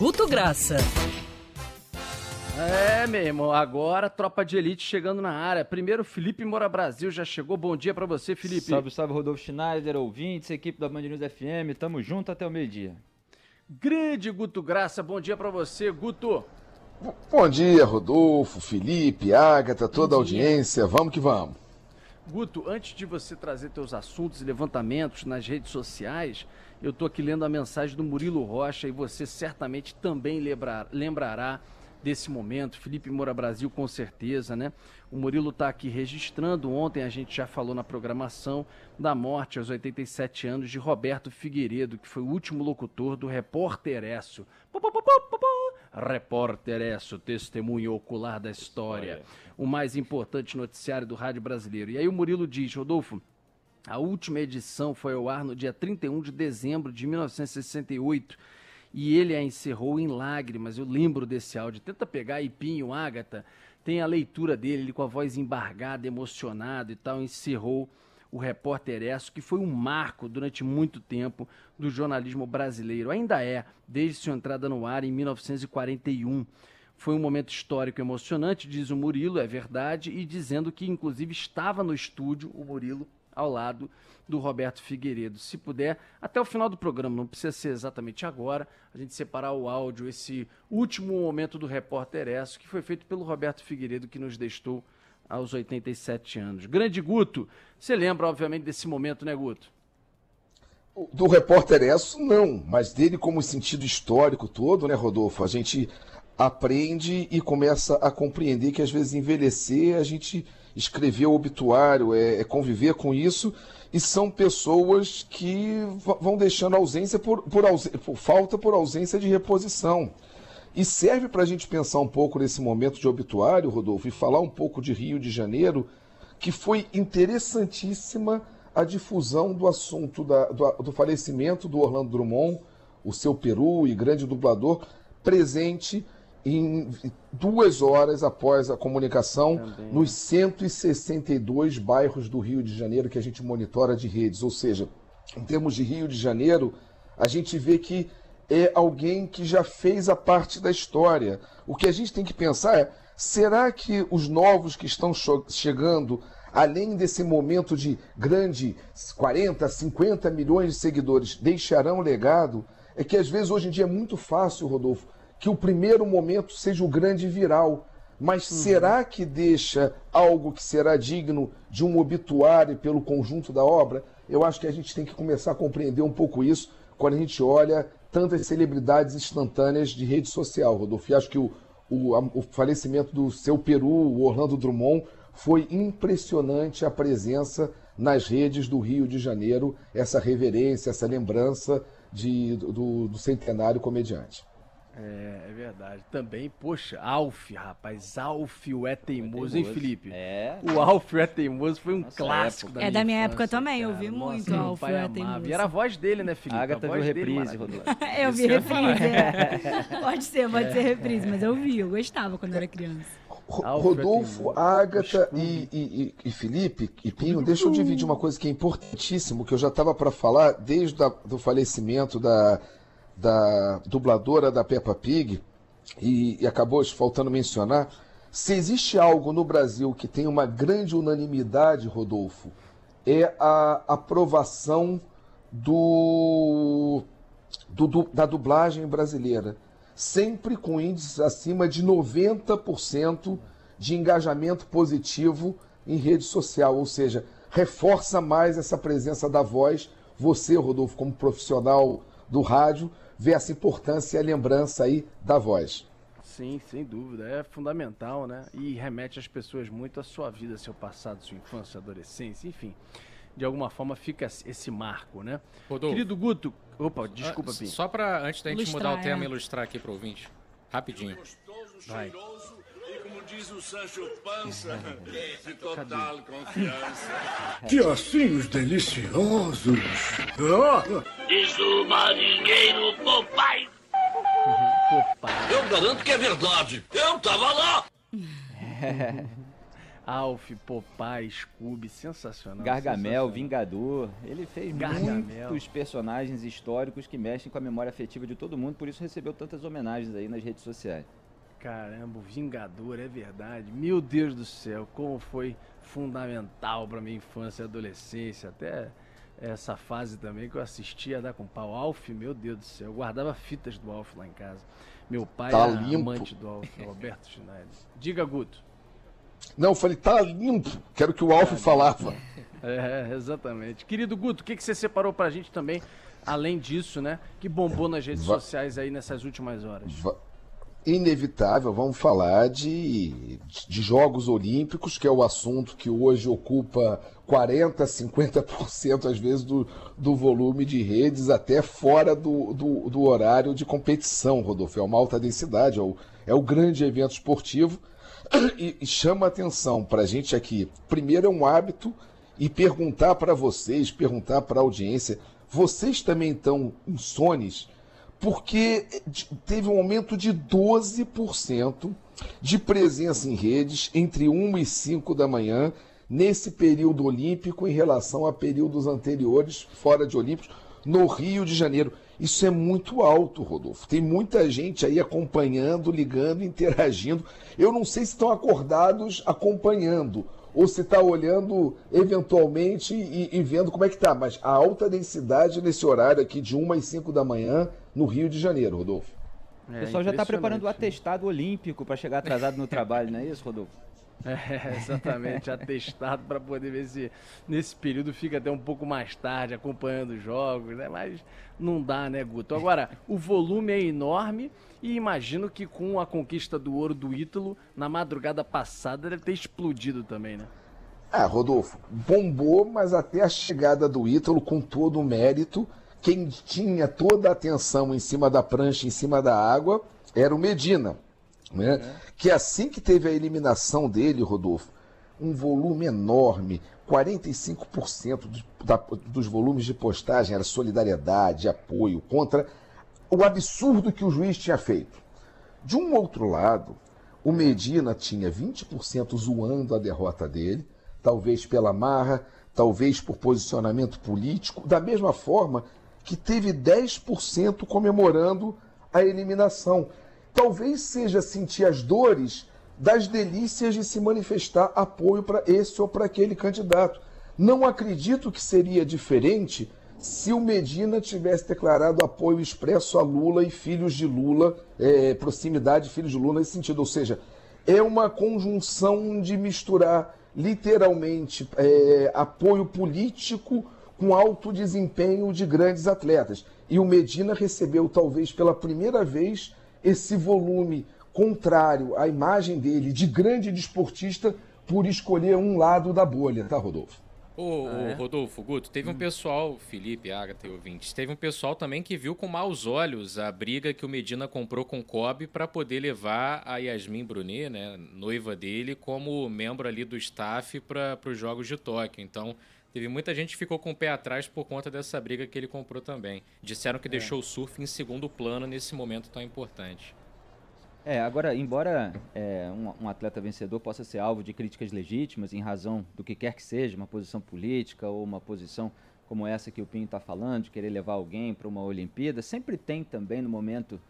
Guto Graça. É, meu irmão, agora tropa de elite chegando na área. Primeiro, Felipe Mora Brasil já chegou. Bom dia para você, Felipe. Salve, salve, Rodolfo Schneider, ouvintes, equipe da Band News FM. Tamo junto até o meio-dia. Grande Guto Graça, bom dia para você, Guto. Bom dia, Rodolfo, Felipe, Agatha, toda a audiência. Vamos que vamos. Guto, antes de você trazer teus assuntos e levantamentos nas redes sociais, eu tô aqui lendo a mensagem do Murilo Rocha e você certamente também lembrar, lembrará desse momento. Felipe Moura Brasil, com certeza, né? O Murilo está aqui registrando. Ontem a gente já falou na programação da morte aos 87 anos de Roberto Figueiredo, que foi o último locutor do Repórter Esso. Repórter Esso, testemunho ocular da história. O mais importante noticiário do rádio brasileiro. E aí o Murilo diz, Rodolfo, a última edição foi ao ar no dia 31 de dezembro de 1968 e ele a encerrou em lágrimas. Eu lembro desse áudio. Tenta pegar Ipinho, Ágata, tem a leitura dele, ele com a voz embargada, emocionado e tal, encerrou o Repórter Esso, que foi um marco durante muito tempo do jornalismo brasileiro. Ainda é, desde sua entrada no ar em 1941. Foi um momento histórico emocionante, diz o Murilo, é verdade, e dizendo que inclusive estava no estúdio o Murilo ao lado do Roberto Figueiredo. Se puder, até o final do programa, não precisa ser exatamente agora, a gente separar o áudio, esse último momento do Repórter Esso, que foi feito pelo Roberto Figueiredo, que nos deixou aos 87 anos. Grande Guto, você lembra, obviamente, desse momento, né, Guto? Do Repórter Esso, não, mas dele como sentido histórico todo, né, Rodolfo? A gente aprende e começa a compreender que às vezes envelhecer a gente escrever o obituário, é, é, conviver com isso, e são pessoas que vão deixando ausência por, por, por falta por ausência de reposição. E serve para a gente pensar um pouco nesse momento de obituário, Rodolfo, e falar um pouco de Rio de Janeiro, que foi interessantíssima a difusão do assunto da, do, do falecimento do Orlando Drummond, o seu peru e grande dublador, presente em duas horas após a comunicação Também. nos 162 bairros do Rio de Janeiro que a gente monitora de redes. Ou seja, em termos de Rio de Janeiro, a gente vê que é alguém que já fez a parte da história. O que a gente tem que pensar é: será que os novos que estão chegando, além desse momento de grande 40, 50 milhões de seguidores, deixarão legado? É que às vezes hoje em dia é muito fácil, Rodolfo que o primeiro momento seja o grande viral. Mas uhum. será que deixa algo que será digno de um obituário pelo conjunto da obra? Eu acho que a gente tem que começar a compreender um pouco isso quando a gente olha tantas celebridades instantâneas de rede social, Rodolfo. E acho que o, o, o falecimento do seu Peru, o Orlando Drummond, foi impressionante a presença nas redes do Rio de Janeiro, essa reverência, essa lembrança de, do, do centenário comediante. É, é verdade. Também, poxa, Alf, rapaz. Alf, o É Teimoso, hein, Felipe? É. O Alf, o É Teimoso foi um Nossa clássico da É da minha época também, eu vi muito Nossa, Alf, o É Teimoso. E era a voz dele, né, Felipe? A Agatha viu reprise, Rodolfo. eu vi reprise, é. Pode ser, pode ser reprise, mas eu vi, eu gostava quando era criança. Rodolfo, Agatha e, e, e, Felipe e Pinho, deixa eu dividir uma coisa que é importantíssimo, que eu já estava para falar desde o falecimento da da dubladora da Peppa Pig, e, e acabou faltando mencionar, se existe algo no Brasil que tem uma grande unanimidade, Rodolfo, é a aprovação do, do, do, da dublagem brasileira. Sempre com índices acima de 90% de engajamento positivo em rede social, ou seja, reforça mais essa presença da voz. Você, Rodolfo, como profissional do rádio, ver essa importância e a lembrança aí da voz. Sim, sem dúvida. É fundamental, né? E remete as pessoas muito à sua vida, seu passado, sua infância, sua adolescência, enfim. De alguma forma fica esse marco, né? Rodolfo. Querido Guto. Opa, desculpa, Pim. Só para antes da gente ilustrar, mudar o tema, é. ilustrar aqui para o ouvinte. Rapidinho. Vai diz o Sancho Pança, de total confiança. Que ossinhos deliciosos! Diz o marinheiro Popeye. Eu garanto que é verdade. Eu tava lá. Alf, Popeye, Scooby, sensacional. Gargamel, sensacional. Vingador. Ele fez Gargamel. muitos personagens históricos que mexem com a memória afetiva de todo mundo, por isso recebeu tantas homenagens aí nas redes sociais. Caramba, o Vingador, é verdade. Meu Deus do céu, como foi fundamental para minha infância e adolescência, até essa fase também que eu assistia a dar com pau. Alf, meu Deus do céu, eu guardava fitas do Alf lá em casa. Meu pai Tá era limpo. amante do Alf, Roberto Schneider. Diga, Guto. Não, eu falei, tá limpo. Quero que o Alf falava. É, exatamente. Querido Guto, o que, que você separou pra gente também, além disso, né? Que bombou nas redes Va- sociais aí nessas últimas horas. Va- Inevitável, vamos falar de, de Jogos Olímpicos, que é o assunto que hoje ocupa 40%, 50% às vezes do, do volume de redes, até fora do, do, do horário de competição, Rodolfo. É uma alta densidade, é o, é o grande evento esportivo. E, e chama atenção para a gente aqui. Primeiro é um hábito e perguntar para vocês, perguntar para a audiência, vocês também estão insones? Porque teve um aumento de 12% de presença em redes entre 1 e 5 da manhã nesse período olímpico em relação a períodos anteriores, fora de Olímpicos, no Rio de Janeiro. Isso é muito alto, Rodolfo. Tem muita gente aí acompanhando, ligando, interagindo. Eu não sei se estão acordados acompanhando ou se está olhando eventualmente e, e vendo como é que tá, mas a alta densidade nesse horário aqui de 1 às 5 da manhã no Rio de Janeiro, Rodolfo. O É, pessoal já está preparando o impressionante. atestado olímpico para chegar atrasado no trabalho, não é isso, Rodolfo? É, exatamente, atestado para poder ver se nesse período fica até um pouco mais tarde acompanhando os jogos, né? Mas não dá, né, Guto? Agora, o volume é enorme e imagino que com a conquista do ouro do Ítalo, na madrugada passada deve ter explodido também, né? Ah, Rodolfo, bombou, mas até a chegada do Ítalo, com todo o mérito, quem tinha toda a atenção em cima da prancha, em cima da água, era o Medina. Né? Que assim que teve a eliminação dele, Rodolfo, um volume enorme, 45% dos, da- dos volumes de postagem era solidariedade, apoio contra o absurdo que o juiz tinha feito. De um outro lado, o Medina tinha 20% zoando a derrota dele, talvez pela marra, talvez por posicionamento político, da mesma forma que teve 10% comemorando a eliminação. Talvez seja sentir as dores das delícias de se manifestar apoio para esse ou para aquele candidato. Não acredito que seria diferente se o Medina tivesse declarado apoio expresso a Lula e filhos de Lula, eh, proximidade filhos de Lula nesse sentido. Ou seja, é uma conjunção de misturar literalmente eh, apoio político com alto desempenho de grandes atletas. E o Medina recebeu, talvez pela primeira vez, esse volume contrário à imagem dele de grande desportista por escolher um lado da bolha, tá, Rodolfo? Ô, Ah, é? Rodolfo, Guto, teve um pessoal, Felipe, Agatha e ouvintes, teve um pessoal também que viu com maus olhos a briga que o Medina comprou com o Kobe para poder levar a Yasmin Brunet, né, noiva dele, como membro ali do staff para os Jogos de Tóquio. Então, teve muita gente que ficou com o pé atrás por conta dessa briga que ele comprou também. Disseram que deixou o surf em segundo plano nesse momento tão importante. É, agora, embora é, um, um atleta vencedor possa ser alvo de críticas legítimas em razão do que quer que seja, uma posição política ou uma posição como essa que o Pinho está falando, de querer levar alguém para uma Olimpíada, sempre tem também no momento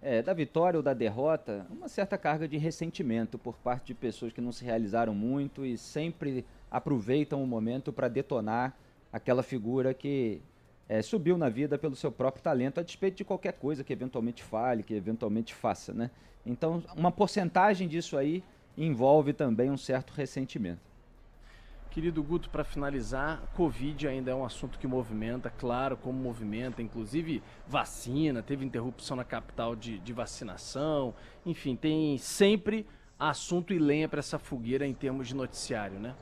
é, da vitória ou da derrota uma certa carga de ressentimento por parte de pessoas que não se realizaram muito e sempre aproveitam o momento para detonar aquela figura que é, subiu na vida pelo seu próprio talento, a despeito de qualquer coisa que eventualmente fale, que eventualmente faça, né? Então, uma porcentagem disso aí envolve também um certo ressentimento. Querido Guto, para finalizar, Covid ainda é um assunto que movimenta, claro, como movimenta, inclusive vacina, teve interrupção na capital de, de vacinação, enfim, tem sempre assunto e lenha para essa fogueira em termos de noticiário, né?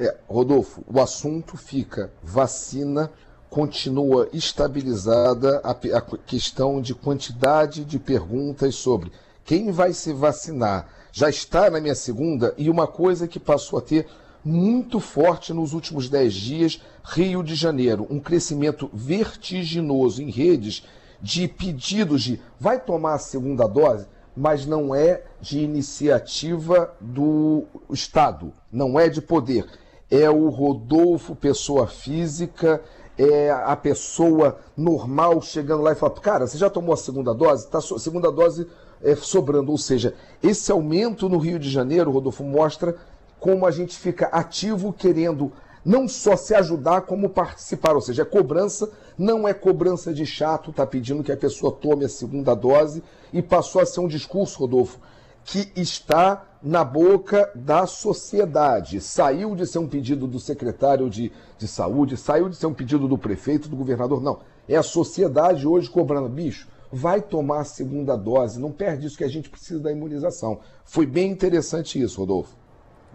É, Rodolfo, o assunto fica vacina, continua estabilizada a, a questão de quantidade de perguntas sobre quem vai se vacinar. Já está na minha segunda e uma coisa que passou a ter muito forte nos últimos 10 dias, Rio de Janeiro, um crescimento vertiginoso em redes de pedidos de vai tomar a segunda dose? mas não é de iniciativa do Estado, não é de poder. É o Rodolfo, pessoa física, é a pessoa normal chegando lá e falando: Cara, você já tomou a segunda dose? Está a segunda dose é, sobrando. Ou seja, esse aumento no Rio de Janeiro, Rodolfo, mostra como a gente fica ativo querendo não só se ajudar, como participar. Ou seja, é cobrança, não é cobrança de chato, tá pedindo que a pessoa tome a segunda dose e passou a ser um discurso, Rodolfo, que está na boca da sociedade. Saiu de ser um pedido do secretário de, de saúde, saiu de ser um pedido do prefeito, do governador. Não. É a sociedade hoje cobrando. Bicho, vai tomar a segunda dose, não perde isso que a gente precisa da imunização. Foi bem interessante isso, Rodolfo.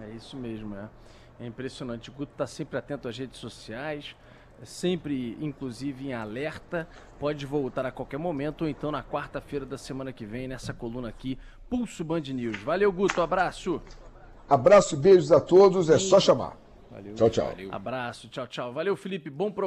É isso mesmo, é. É impressionante. O Guto está sempre atento às redes sociais, sempre, inclusive, em alerta. Pode voltar a qualquer momento, ou então na quarta-feira da semana que vem, nessa coluna aqui, Pulso Band News. Valeu, Guto. Abraço. Abraço e beijos a todos. É só chamar. Valeu. Tchau, tchau. Valeu. Abraço. Tchau, tchau. Valeu, Felipe. Bom programa.